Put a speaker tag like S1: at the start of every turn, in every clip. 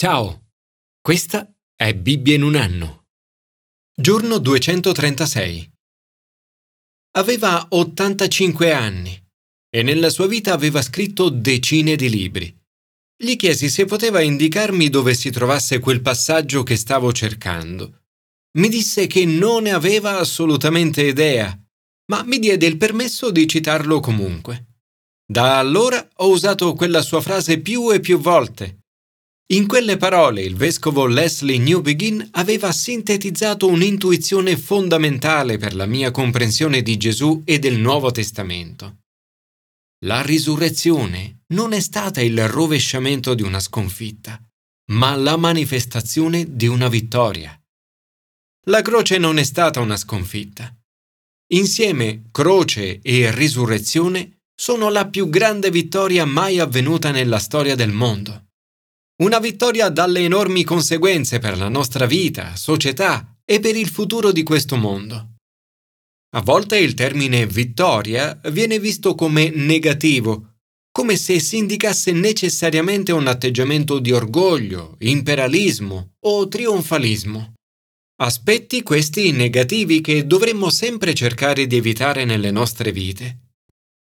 S1: Ciao, questa è Bibbia in un anno. Giorno 236. Aveva 85 anni e nella sua vita aveva scritto decine di libri. Gli chiesi se poteva indicarmi dove si trovasse quel passaggio che stavo cercando. Mi disse che non ne aveva assolutamente idea, ma mi diede il permesso di citarlo comunque. Da allora ho usato quella sua frase più e più volte in quelle parole il vescovo Leslie Newbegin aveva sintetizzato un'intuizione fondamentale per la mia comprensione di Gesù e del Nuovo Testamento. La risurrezione non è stata il rovesciamento di una sconfitta, ma la manifestazione di una vittoria. La croce non è stata una sconfitta. Insieme croce e risurrezione sono la più grande vittoria mai avvenuta nella storia del mondo. Una vittoria dalle enormi conseguenze per la nostra vita, società e per il futuro di questo mondo. A volte il termine vittoria viene visto come negativo, come se si indicasse necessariamente un atteggiamento di orgoglio, imperialismo o trionfalismo. Aspetti questi negativi che dovremmo sempre cercare di evitare nelle nostre vite.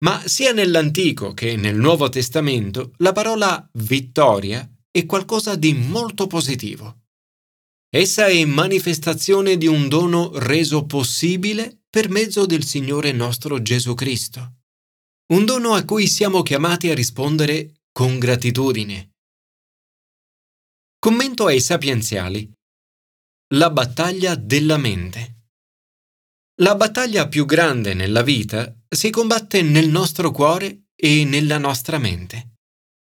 S1: Ma sia nell'Antico che nel Nuovo Testamento la parola vittoria è qualcosa di molto positivo. Essa è manifestazione di un dono reso possibile per mezzo del Signore nostro Gesù Cristo. Un dono a cui siamo chiamati a rispondere con gratitudine. Commento ai sapienziali. La battaglia della mente. La battaglia più grande nella vita si combatte nel nostro cuore e nella nostra mente.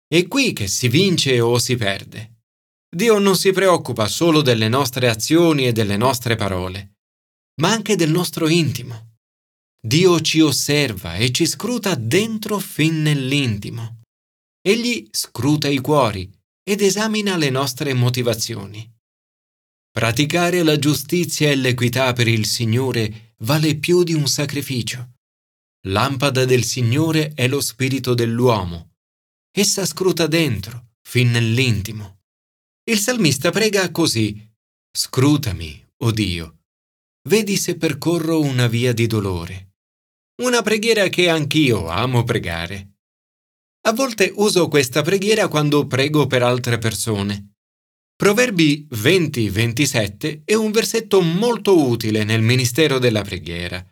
S1: È qui che si vince o si perde. Dio non si preoccupa solo delle nostre azioni e delle nostre parole, ma anche del nostro intimo. Dio ci osserva e ci scruta dentro fin nell'intimo. Egli scruta i cuori ed esamina le nostre motivazioni. Praticare la giustizia e l'equità per il Signore vale più di un sacrificio. Lampada del Signore è lo spirito dell'uomo essa scruta dentro, fin nell'intimo. Il salmista prega così, Scrutami, o oh Dio, vedi se percorro una via di dolore. Una preghiera che anch'io amo pregare. A volte uso questa preghiera quando prego per altre persone. Proverbi 20-27 è un versetto molto utile nel ministero della preghiera.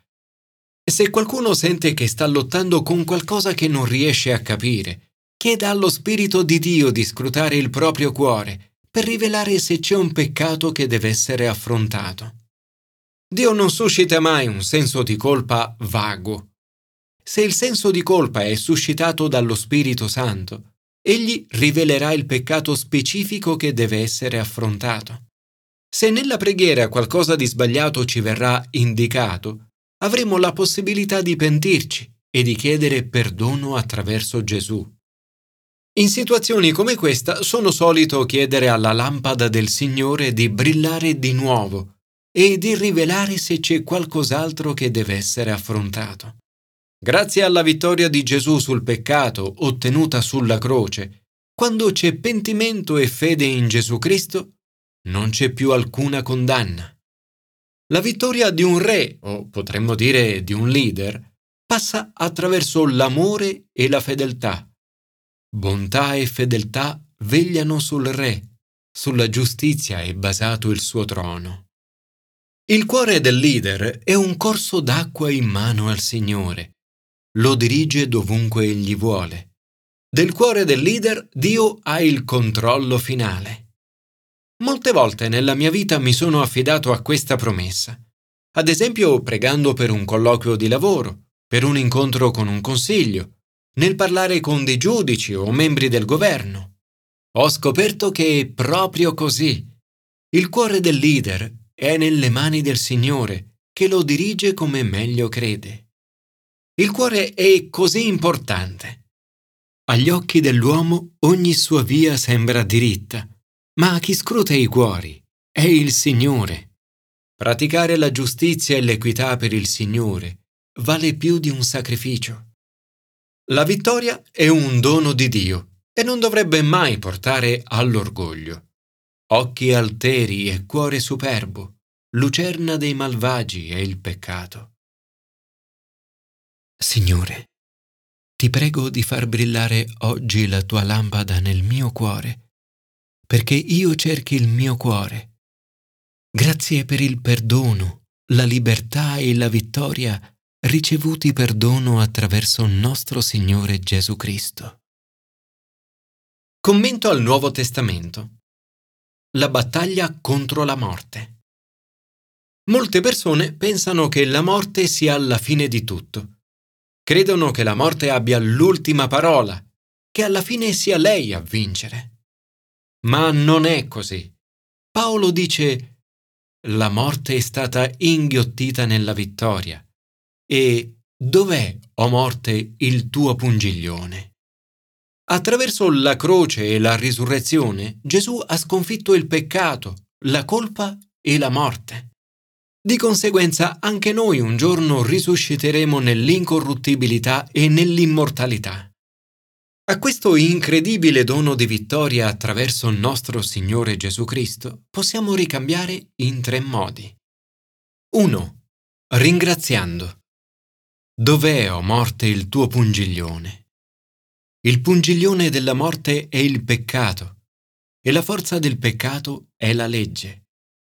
S1: Se qualcuno sente che sta lottando con qualcosa che non riesce a capire, Chieda allo Spirito di Dio di scrutare il proprio cuore per rivelare se c'è un peccato che deve essere affrontato. Dio non suscita mai un senso di colpa vago. Se il senso di colpa è suscitato dallo Spirito Santo, egli rivelerà il peccato specifico che deve essere affrontato. Se nella preghiera qualcosa di sbagliato ci verrà indicato, avremo la possibilità di pentirci e di chiedere perdono attraverso Gesù. In situazioni come questa sono solito chiedere alla lampada del Signore di brillare di nuovo e di rivelare se c'è qualcos'altro che deve essere affrontato. Grazie alla vittoria di Gesù sul peccato ottenuta sulla croce, quando c'è pentimento e fede in Gesù Cristo, non c'è più alcuna condanna. La vittoria di un re, o potremmo dire di un leader, passa attraverso l'amore e la fedeltà Bontà e fedeltà vegliano sul Re, sulla giustizia è basato il suo trono. Il cuore del leader è un corso d'acqua in mano al Signore. Lo dirige dovunque egli vuole. Del cuore del leader Dio ha il controllo finale. Molte volte nella mia vita mi sono affidato a questa promessa. Ad esempio pregando per un colloquio di lavoro, per un incontro con un consiglio, nel parlare con dei giudici o membri del governo. Ho scoperto che è proprio così. Il cuore del leader è nelle mani del Signore, che lo dirige come meglio crede. Il cuore è così importante. Agli occhi dell'uomo ogni sua via sembra diritta, ma chi scruta i cuori è il Signore. Praticare la giustizia e l'equità per il Signore vale più di un sacrificio. La vittoria è un dono di Dio e non dovrebbe mai portare all'orgoglio. occhi alteri e cuore superbo, lucerna dei malvagi è il peccato. Signore, ti prego di far brillare oggi la tua lampada nel mio cuore, perché io cerchi il mio cuore. Grazie per il perdono, la libertà e la vittoria ricevuti perdono attraverso nostro Signore Gesù Cristo. Commento al Nuovo Testamento. La battaglia contro la morte. Molte persone pensano che la morte sia la fine di tutto credono che la morte abbia l'ultima parola, che alla fine sia lei a vincere. Ma non è così. Paolo dice, la morte è stata inghiottita nella vittoria. E dov'è, o morte, il tuo pungiglione? Attraverso la croce e la risurrezione, Gesù ha sconfitto il peccato, la colpa e la morte. Di conseguenza anche noi un giorno risusciteremo nell'incorruttibilità e nell'immortalità. A questo incredibile dono di vittoria attraverso il nostro Signore Gesù Cristo possiamo ricambiare in tre modi. 1. Ringraziando. Dov'è, o morte, il tuo pungiglione? Il pungiglione della morte è il peccato e la forza del peccato è la legge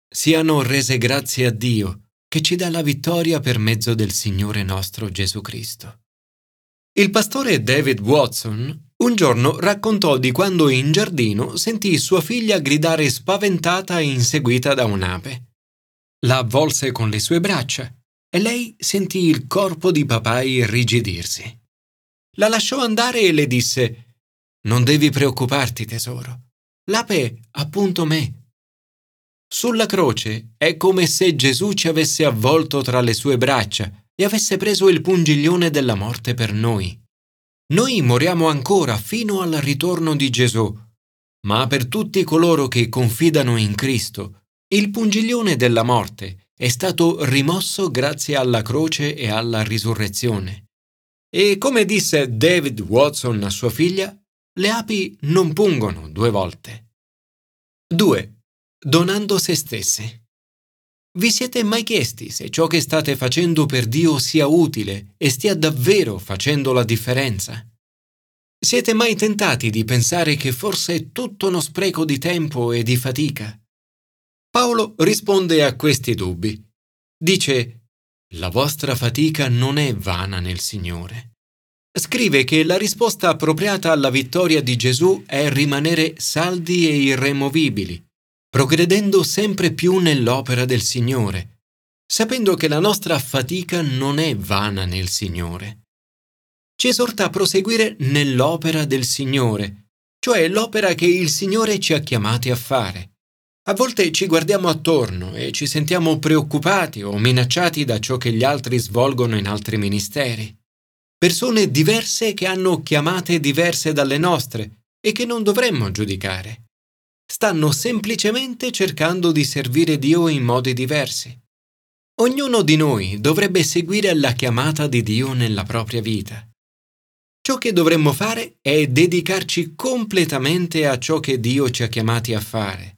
S1: siano rese grazie a Dio che ci dà la vittoria per mezzo del Signore nostro Gesù Cristo. Il pastore David Watson un giorno raccontò di quando in giardino sentì sua figlia gridare spaventata e inseguita da un'ape. La avvolse con le sue braccia e lei sentì il corpo di papà irrigidirsi. La lasciò andare e le disse Non devi preoccuparti, tesoro. L'ape appunto me sulla croce è come se Gesù ci avesse avvolto tra le sue braccia e avesse preso il pungiglione della morte per noi. Noi moriamo ancora fino al ritorno di Gesù, ma per tutti coloro che confidano in Cristo, il pungiglione della morte è stato rimosso grazie alla croce e alla risurrezione. E come disse David Watson a sua figlia, le api non pungono due volte. 2 donando se stessi. Vi siete mai chiesti se ciò che state facendo per Dio sia utile e stia davvero facendo la differenza? Siete mai tentati di pensare che forse è tutto uno spreco di tempo e di fatica? Paolo risponde a questi dubbi. Dice, la vostra fatica non è vana nel Signore. Scrive che la risposta appropriata alla vittoria di Gesù è rimanere saldi e irremovibili, progredendo sempre più nell'opera del Signore, sapendo che la nostra fatica non è vana nel Signore. Ci esorta a proseguire nell'opera del Signore, cioè l'opera che il Signore ci ha chiamati a fare. A volte ci guardiamo attorno e ci sentiamo preoccupati o minacciati da ciò che gli altri svolgono in altri ministeri. Persone diverse che hanno chiamate diverse dalle nostre e che non dovremmo giudicare stanno semplicemente cercando di servire Dio in modi diversi. Ognuno di noi dovrebbe seguire la chiamata di Dio nella propria vita. Ciò che dovremmo fare è dedicarci completamente a ciò che Dio ci ha chiamati a fare.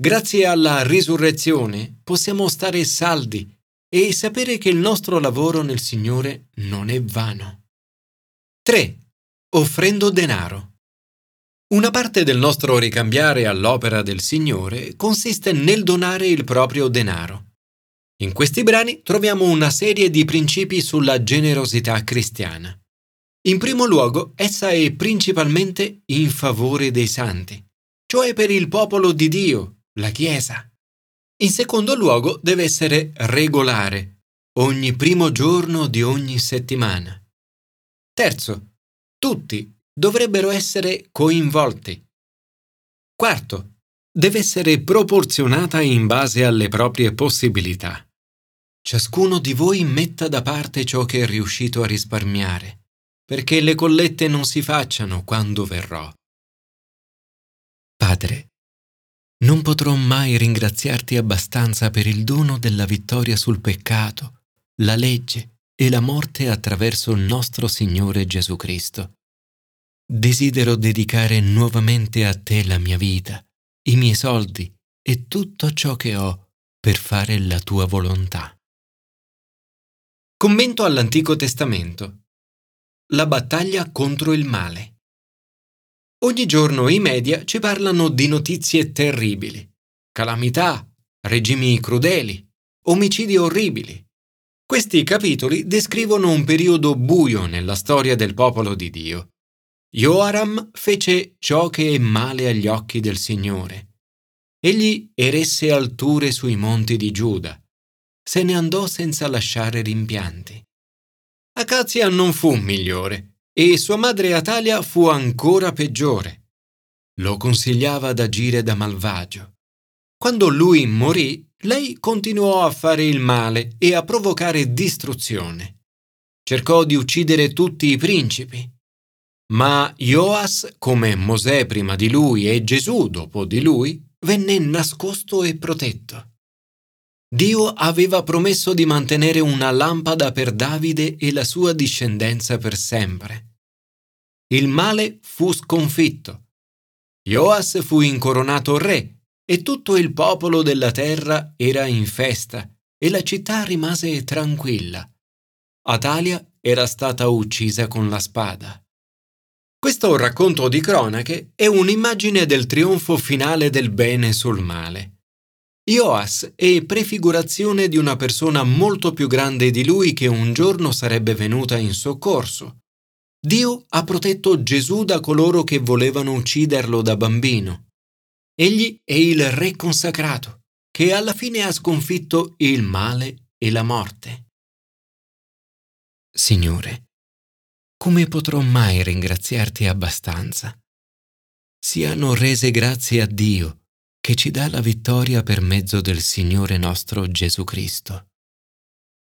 S1: Grazie alla risurrezione possiamo stare saldi e sapere che il nostro lavoro nel Signore non è vano. 3. Offrendo denaro. Una parte del nostro ricambiare all'opera del Signore consiste nel donare il proprio denaro. In questi brani troviamo una serie di principi sulla generosità cristiana. In primo luogo, essa è principalmente in favore dei santi, cioè per il popolo di Dio, la Chiesa. In secondo luogo, deve essere regolare, ogni primo giorno di ogni settimana. Terzo, tutti dovrebbero essere coinvolti. Quarto, deve essere proporzionata in base alle proprie possibilità. Ciascuno di voi metta da parte ciò che è riuscito a risparmiare, perché le collette non si facciano quando verrò. Padre, non potrò mai ringraziarti abbastanza per il dono della vittoria sul peccato, la legge e la morte attraverso il nostro Signore Gesù Cristo. Desidero dedicare nuovamente a te la mia vita, i miei soldi e tutto ciò che ho per fare la tua volontà. Commento all'Antico Testamento. La battaglia contro il male. Ogni giorno i media ci parlano di notizie terribili, calamità, regimi crudeli, omicidi orribili. Questi capitoli descrivono un periodo buio nella storia del popolo di Dio. Joaram fece ciò che è male agli occhi del Signore. Egli eresse alture sui monti di Giuda se ne andò senza lasciare rimpianti. Acazia non fu migliore e sua madre Atalia fu ancora peggiore. Lo consigliava ad agire da malvagio. Quando lui morì, lei continuò a fare il male e a provocare distruzione. Cercò di uccidere tutti i principi. Ma Joas, come Mosè prima di lui e Gesù dopo di lui, venne nascosto e protetto. Dio aveva promesso di mantenere una lampada per Davide e la sua discendenza per sempre. Il male fu sconfitto. Joas fu incoronato re e tutto il popolo della terra era in festa e la città rimase tranquilla. Atalia era stata uccisa con la spada. Questo racconto di cronache è un'immagine del trionfo finale del bene sul male. Ioas è prefigurazione di una persona molto più grande di lui che un giorno sarebbe venuta in soccorso. Dio ha protetto Gesù da coloro che volevano ucciderlo da bambino. Egli è il Re consacrato, che alla fine ha sconfitto il male e la morte. Signore, come potrò mai ringraziarti abbastanza? Siano rese grazie a Dio che ci dà la vittoria per mezzo del Signore nostro Gesù Cristo.